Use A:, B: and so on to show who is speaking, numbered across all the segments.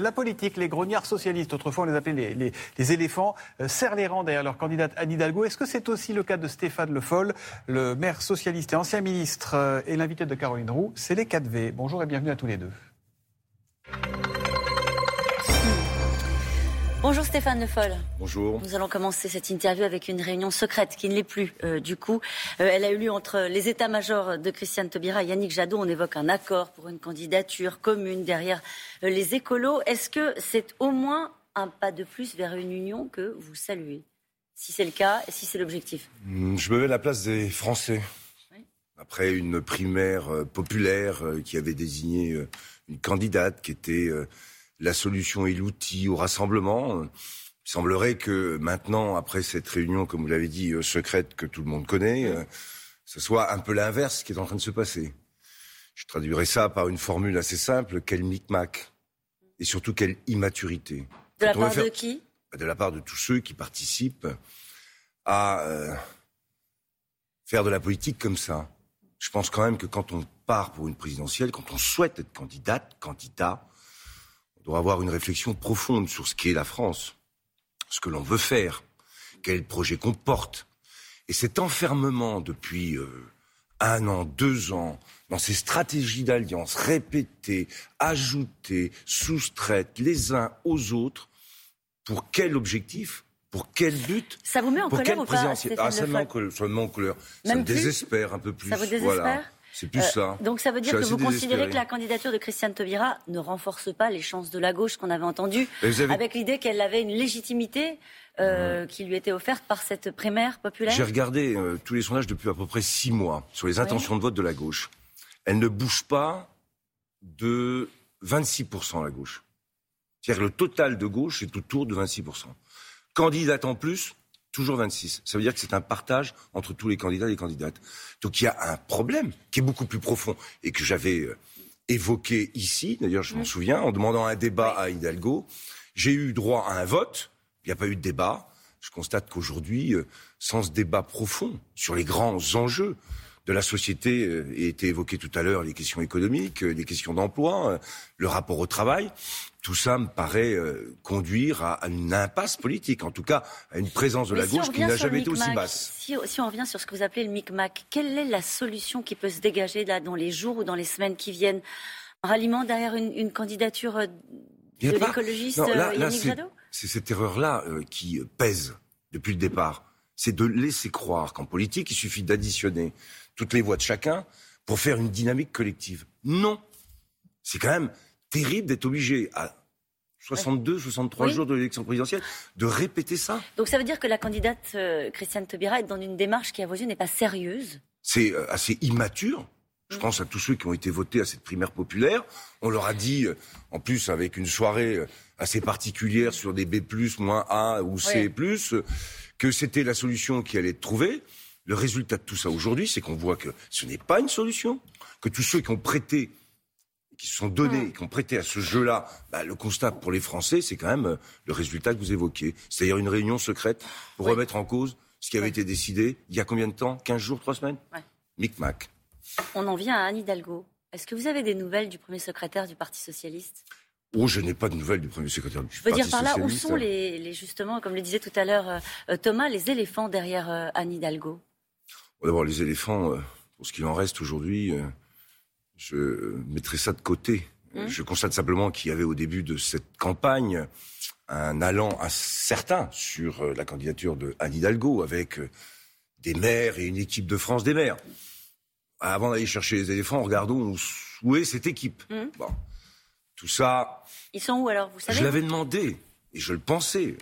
A: La politique, les grognards socialistes, autrefois on les appelait les, éléphants, euh, serrent les rangs derrière leur candidate Anne Hidalgo. Est-ce que c'est aussi le cas de Stéphane Le Foll, le maire socialiste et ancien ministre euh, et l'invité de Caroline Roux C'est les 4V. Bonjour et bienvenue à tous les deux.
B: Bonjour Stéphane Le Foll.
C: Bonjour.
B: Nous allons commencer cette interview avec une réunion secrète qui ne l'est plus euh, du coup. Euh, elle a eu lieu entre les états-majors de Christiane Taubira et Yannick Jadot. On évoque un accord pour une candidature commune derrière euh, les écolos. Est-ce que c'est au moins un pas de plus vers une union que vous saluez? Si c'est le cas, et si c'est l'objectif?
C: Hmm, Je me mets à la place des Français. Après une primaire populaire qui avait désigné une candidate qui était la solution et l'outil au rassemblement. Il semblerait que maintenant, après cette réunion, comme vous l'avez dit, euh, secrète que tout le monde connaît, euh, ce soit un peu l'inverse qui est en train de se passer. Je traduirais ça par une formule assez simple, quel micmac et surtout quelle immaturité.
B: De la part de qui?
C: Bah, De la part de tous ceux qui participent à euh, faire de la politique comme ça. Je pense quand même que quand on part pour une présidentielle, quand on souhaite être candidate, candidat, doit avoir une réflexion profonde sur ce qu'est la France, ce que l'on veut faire, quel projet qu'on porte. Et cet enfermement depuis euh, un an, deux ans, dans ces stratégies d'alliance répétées, ajoutées, soustraites les uns aux autres, pour quel objectif? Pour quel but?
B: Ça vous met en colère ou pas
C: Ah, ça me met en colère. Ça me, désespère un peu plus.
B: Ça vous désespère?
C: C'est plus ça. Euh,
B: donc ça veut dire que vous considérez que la candidature de Christiane Taubira ne renforce pas les chances de la gauche qu'on avait entendues, avec l'idée qu'elle avait une légitimité euh, qui lui était offerte par cette primaire populaire
C: J'ai regardé euh, tous les sondages depuis à peu près six mois sur les intentions de vote de la gauche. Elle ne bouge pas de 26% à la gauche. C'est-à-dire que le total de gauche est autour de 26%. Candidate en plus, Toujours 26. Ça veut dire que c'est un partage entre tous les candidats et les candidates. Donc il y a un problème qui est beaucoup plus profond et que j'avais euh, évoqué ici, d'ailleurs je m'en souviens, en demandant un débat à Hidalgo. J'ai eu droit à un vote, il n'y a pas eu de débat. Je constate qu'aujourd'hui, euh, sans ce débat profond sur les grands enjeux, de la société euh, a été évoqué tout à l'heure, les questions économiques, euh, les questions d'emploi, euh, le rapport au travail. Tout ça me paraît conduire à, une impasse politique, en tout cas à une présence de la gauche qui n'a jamais été aussi basse.
B: Si, on revient sur ce que vous appelez le micmac, quelle est la solution qui peut se dégager là dans les jours ou dans les semaines qui viennent? Un ralliement derrière une, candidature de l'écologiste Yannick Jadot?
C: C'est cette erreur-là qui pèse depuis le départ. C'est de laisser croire qu'en politique, il suffit d'additionner toutes les voix de chacun pour faire une dynamique collective. Non. C'est quand même terrible d'être obligé à 62, 63 jours de l'élection présidentielle, de répéter ça.
B: Donc ça veut dire que la candidate euh, Christiane Taubira est dans une démarche qui, à vos yeux, n'est pas sérieuse?
C: C'est euh, assez immature. Je mm. pense à tous ceux qui ont été votés à cette primaire populaire. On leur a dit, euh, en plus avec une soirée assez particulière sur des B+, moins A ou C+, que c'était la solution qui allait être trouvée. Le résultat de tout ça aujourd'hui, c'est qu'on voit que ce n'est pas une solution, que tous ceux qui ont prêté, qui se sont donnés, qui ont prêté à ce jeu-là, bah, le constat pour les Français, c'est quand même euh, le résultat que vous évoquez. C'est-à-dire une réunion secrète pour remettre en cause ce qui avait été décidé il y a combien de temps? 15 jours, 3 semaines? Micmac.
B: On en vient à Anne Hidalgo. Est-ce que vous avez des nouvelles du premier secrétaire du Parti socialiste?
C: Oh, je n'ai pas de nouvelles du premier secrétaire du
B: Je
C: veux
B: dire par là, où sont les, justement, comme le disait tout à l'heure euh, Thomas, les éléphants derrière euh, Anne Hidalgo?
C: D'abord, les éléphants, euh, pour ce qu'il en reste aujourd'hui, euh, je mettrai ça de côté. Mmh. Je constate simplement qu'il y avait au début de cette campagne un allant certain sur euh, la candidature de Anne Hidalgo, avec des maires et une équipe de France des maires. Avant d'aller chercher les éléphants, regardons où est cette équipe. Mmh. Bon. Tout ça.
B: Ils sont où alors, vous savez?
C: Je l'avais demandé, et je le pensais.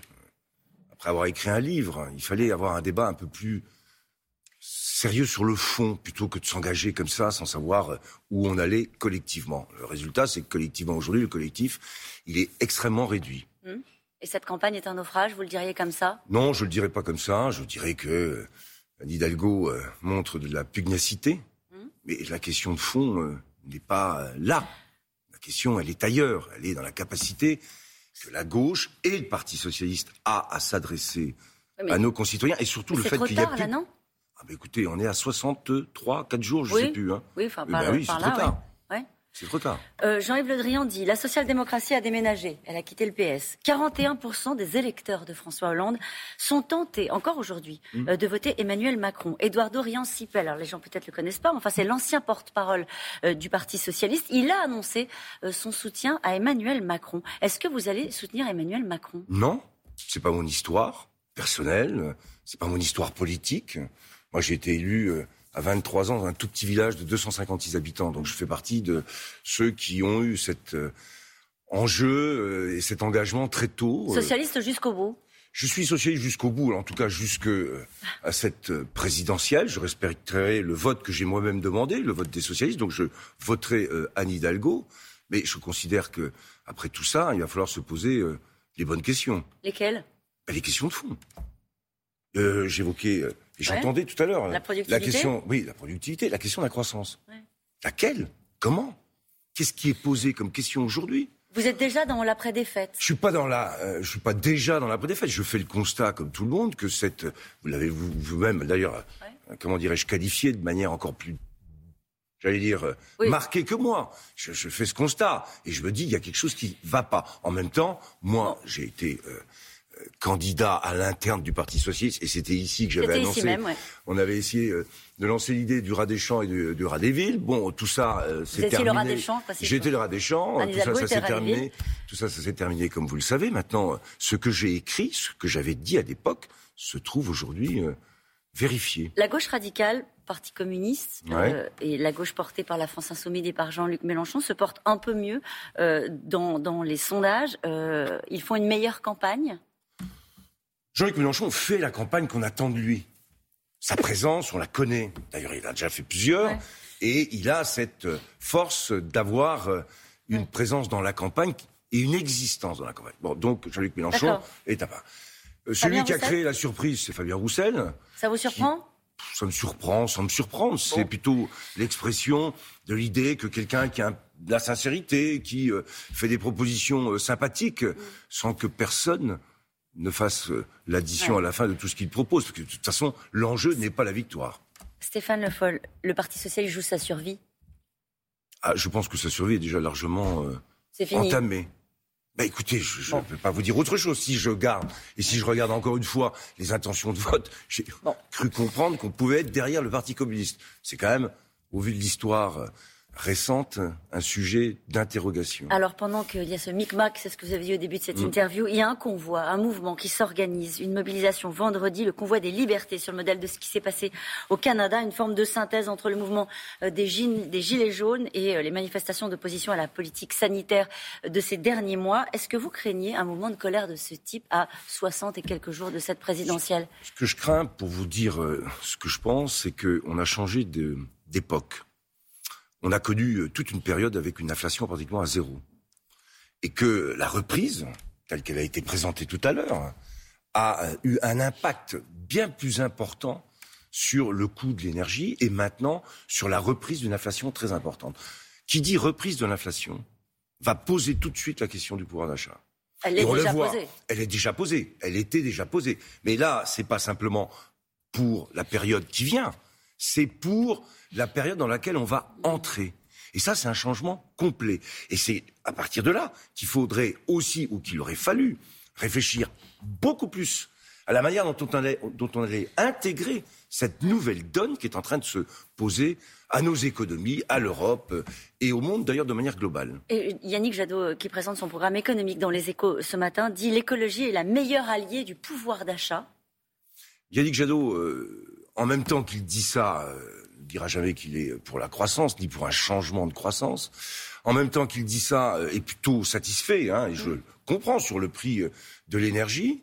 C: Après avoir écrit un livre, il fallait avoir un débat un peu plus sérieux sur le fond plutôt que de s'engager comme ça sans savoir euh, où on allait collectivement. Le résultat, c'est que collectivement aujourd'hui, le collectif, il est extrêmement réduit.
B: Hum. Et cette campagne est un naufrage, vous le diriez comme ça?
C: Non, je le dirais pas comme ça. Je dirais que euh, Hidalgo euh, montre de la pugnacité, hum. mais la question de fond n'est pas là. La question, elle est ailleurs. Elle est dans la capacité que la gauche et le Parti socialiste a à s'adresser à nos concitoyens et surtout le fait qu'il y a plus...
B: non?
C: Ah bah écoutez, on est à 63, 4 jours, je ne sais plus. Hein.
B: Oui, enfin, par, oui, par là, tard. Ouais.
C: C'est trop tard.
B: Euh, Jean-Yves Le Drian dit la social-démocratie a déménagé. Elle a quitté le PS. 41% des électeurs de François Hollande sont tentés, encore aujourd'hui, mmh. euh, de voter Emmanuel Macron. Édouard Dorian Sipel, alors les gens peut-être le connaissent pas, mais enfin c'est l'ancien porte-parole euh, du Parti socialiste. Il a annoncé son soutien à Emmanuel Macron. Est-ce que vous allez soutenir Emmanuel Macron?
C: Non, c'est pas mon histoire personnelle, c'est pas mon histoire politique. Moi, j'ai été élu à 23 ans dans un tout petit village de 256 habitants. Donc je fais partie de ceux qui ont eu cet euh, enjeu euh, et cet engagement très tôt.
B: Euh. Socialiste jusqu'au bout
C: je suis socialiste jusqu'au bout, en tout cas jusque à cette présidentielle. Je respecterai le vote que j'ai moi-même demandé, le vote des socialistes. Donc je voterai Anne Hidalgo. Mais je considère que après tout ça, il va falloir se poser les bonnes questions.
B: Lesquelles?
C: Ben, Les questions de fond. J'évoquais J'entendais tout à l'heure
B: la, la,
C: question, oui, la productivité, la question de la croissance. Laquelle? Comment? Qu'est-ce qui est posé comme question aujourd'hui?
B: Vous êtes déjà dans l'après-défaite.
C: Je suis pas dans la, euh, je suis pas déjà dans l'après-défaite. Je fais le constat, comme tout le monde, que cette, vous l'avez vous-même d'ailleurs, euh, comment dirais-je, qualifié de manière encore plus, j'allais dire, euh, marquée que moi. Je, je, fais ce constat et je me dis, il y a quelque chose qui va pas. En même temps, moi, j'ai été candidat à l'interne du Parti socialiste, et c'était ici que j'avais annoncé.
B: Même,
C: On avait essayé euh, de lancer l'idée du rat des champs et du, rat des villes. Bon, tout ça euh,
B: c'est terminé. le rat des champs
C: J'étais le rat des champs. Tout ça, ça s'est terminé. Tout ça, ça s'est terminé, comme vous le savez. Maintenant, ce que j'ai écrit, ce que j'avais dit à l'époque, se trouve aujourd'hui euh, vérifié.
B: La gauche radicale, Parti communiste, et la gauche portée par la France insoumise et par Jean-Luc Mélenchon se porte un peu mieux dans, dans, les sondages. ils font une meilleure campagne
C: Jean-Luc Mélenchon fait la campagne qu'on attend de lui. Sa présence, on la connaît. D'ailleurs, il a déjà fait plusieurs. Et il a cette force d'avoir euh, une présence dans la campagne et une existence dans la campagne. Bon, donc Jean-Luc Mélenchon est à part. Euh, celui qui a créé la surprise, c'est Fabien Roussel.
B: Ça vous surprend?
C: Ça me surprend, sans me surprendre. C'est plutôt l'expression de l'idée que quelqu'un qui a de la sincérité, qui euh, fait des propositions sympathiques, mm. sans que personne ne fasse euh, l'addition à la fin de tout ce qu'il propose. Parce que de toute façon, l'enjeu n'est pas la victoire.
B: Stéphane Le Foll, le Parti socialiste joue sa survie?
C: Ah, Je pense que sa survie est déjà largement euh, entamée. Bah écoutez, je ne peux pas vous dire autre chose. Si je garde, et si je regarde encore une fois les intentions de vote, j'ai cru comprendre qu'on pouvait être derrière le Parti communiste. C'est quand même, au vu de l'histoire euh, récente un sujet d'interrogation.
B: Alors pendant qu'il y a ce micmac, c'est ce que vous avez dit au début de cette mm. interview, il y a un convoi, un mouvement qui s'organise, une mobilisation vendredi, le convoi des libertés sur le modèle de ce qui s'est passé au Canada, une forme de synthèse entre le mouvement euh, des, gilets jaunes et euh, les manifestations d'opposition à la politique sanitaire de ces derniers mois. Est-ce que vous craignez un mouvement de colère de ce type à 60 et quelques jours de cette présidentielle?
C: Ce que je crains, pour vous dire euh, ce que je pense, c'est qu'on a changé d'époque on a connu euh, toute une période avec une inflation pratiquement à zéro. Et que la reprise, telle qu'elle a été présentée tout à l'heure, a euh, eu un impact bien plus important sur le coût de l'énergie et maintenant sur la reprise d'une inflation très importante. Qui dit reprise de l'inflation va poser tout de suite la question du pouvoir d'achat.
B: Elle est déjà posée.
C: Elle est déjà posée. Elle était déjà posée. Mais là, c'est pas simplement pour la période qui vient, c'est pour la période dans laquelle on va entrer. Et ça, c'est un changement complet. Et c'est à partir de là qu'il faudrait aussi, ou qu'il aurait fallu, réfléchir beaucoup plus à la manière dont on, allait, dont on allait intégrer cette nouvelle donne qui est en train de se poser à nos économies, à l'Europe euh, et au monde d'ailleurs de manière globale.
B: Et Yannick Jadot, euh, qui présente son programme économique dans les échos ce matin, dit l'écologie est la meilleure alliée du pouvoir d'achat.
C: Yannick Jadot, euh, en même temps qu'il dit ça, dira jamais qu'il est pour la croissance, ni pour un changement de croissance. En même temps qu'il dit ça, euh, est plutôt satisfait, hein, et je le comprends sur le prix euh, de l'énergie,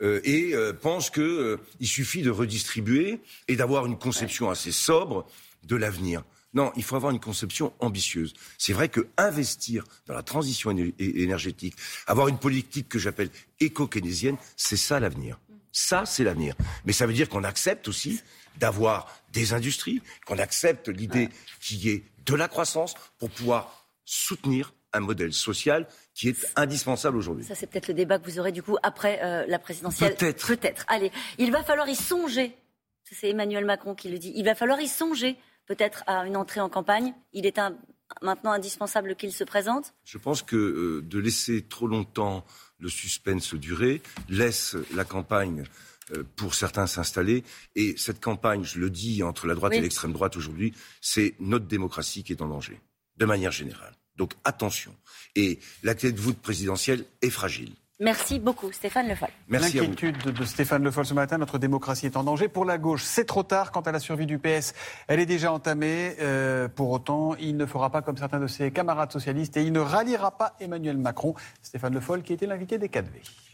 C: euh, et pense qu'il suffit de redistribuer et d'avoir une conception assez sobre de l'avenir. Non, il faut avoir une conception ambitieuse. C'est vrai que investir dans la transition énergétique, avoir une politique que j'appelle éco-keynésienne, c'est ça l'avenir. Ça, c'est l'avenir. Mais ça veut dire qu'on accepte aussi d'avoir des industries, qu'on accepte l'idée qu'il y ait de la croissance pour pouvoir soutenir un modèle social qui est indispensable aujourd'hui.
B: Ça, c'est peut-être le débat que vous aurez du coup après euh, la présidentielle.
C: Peut-être.
B: Peut-être. Allez, il va falloir y songer. C'est Emmanuel Macron qui le dit. Il va falloir y songer peut-être à une entrée en campagne. Il est un maintenant indispensable qu'il se présente
C: Je pense que euh, de laisser trop longtemps le suspense durer laisse la campagne euh, pour certains s'installer. Et cette campagne, je le dis, entre la droite et l'extrême droite aujourd'hui, c'est notre démocratie qui est en danger, de manière générale. Donc attention. Et la clé de voûte présidentielle est fragile.
B: Merci beaucoup, Stéphane Le Foll.
A: L'inquiétude de Stéphane Le Foll ce matin, notre démocratie est en danger. Pour la gauche, c'est trop tard. Quant à la survie du PS, elle est déjà entamée. Euh, pour autant, il ne fera pas comme certains de ses camarades socialistes et il ne ralliera pas Emmanuel Macron. Stéphane Le Foll, qui était l'invité des 4V.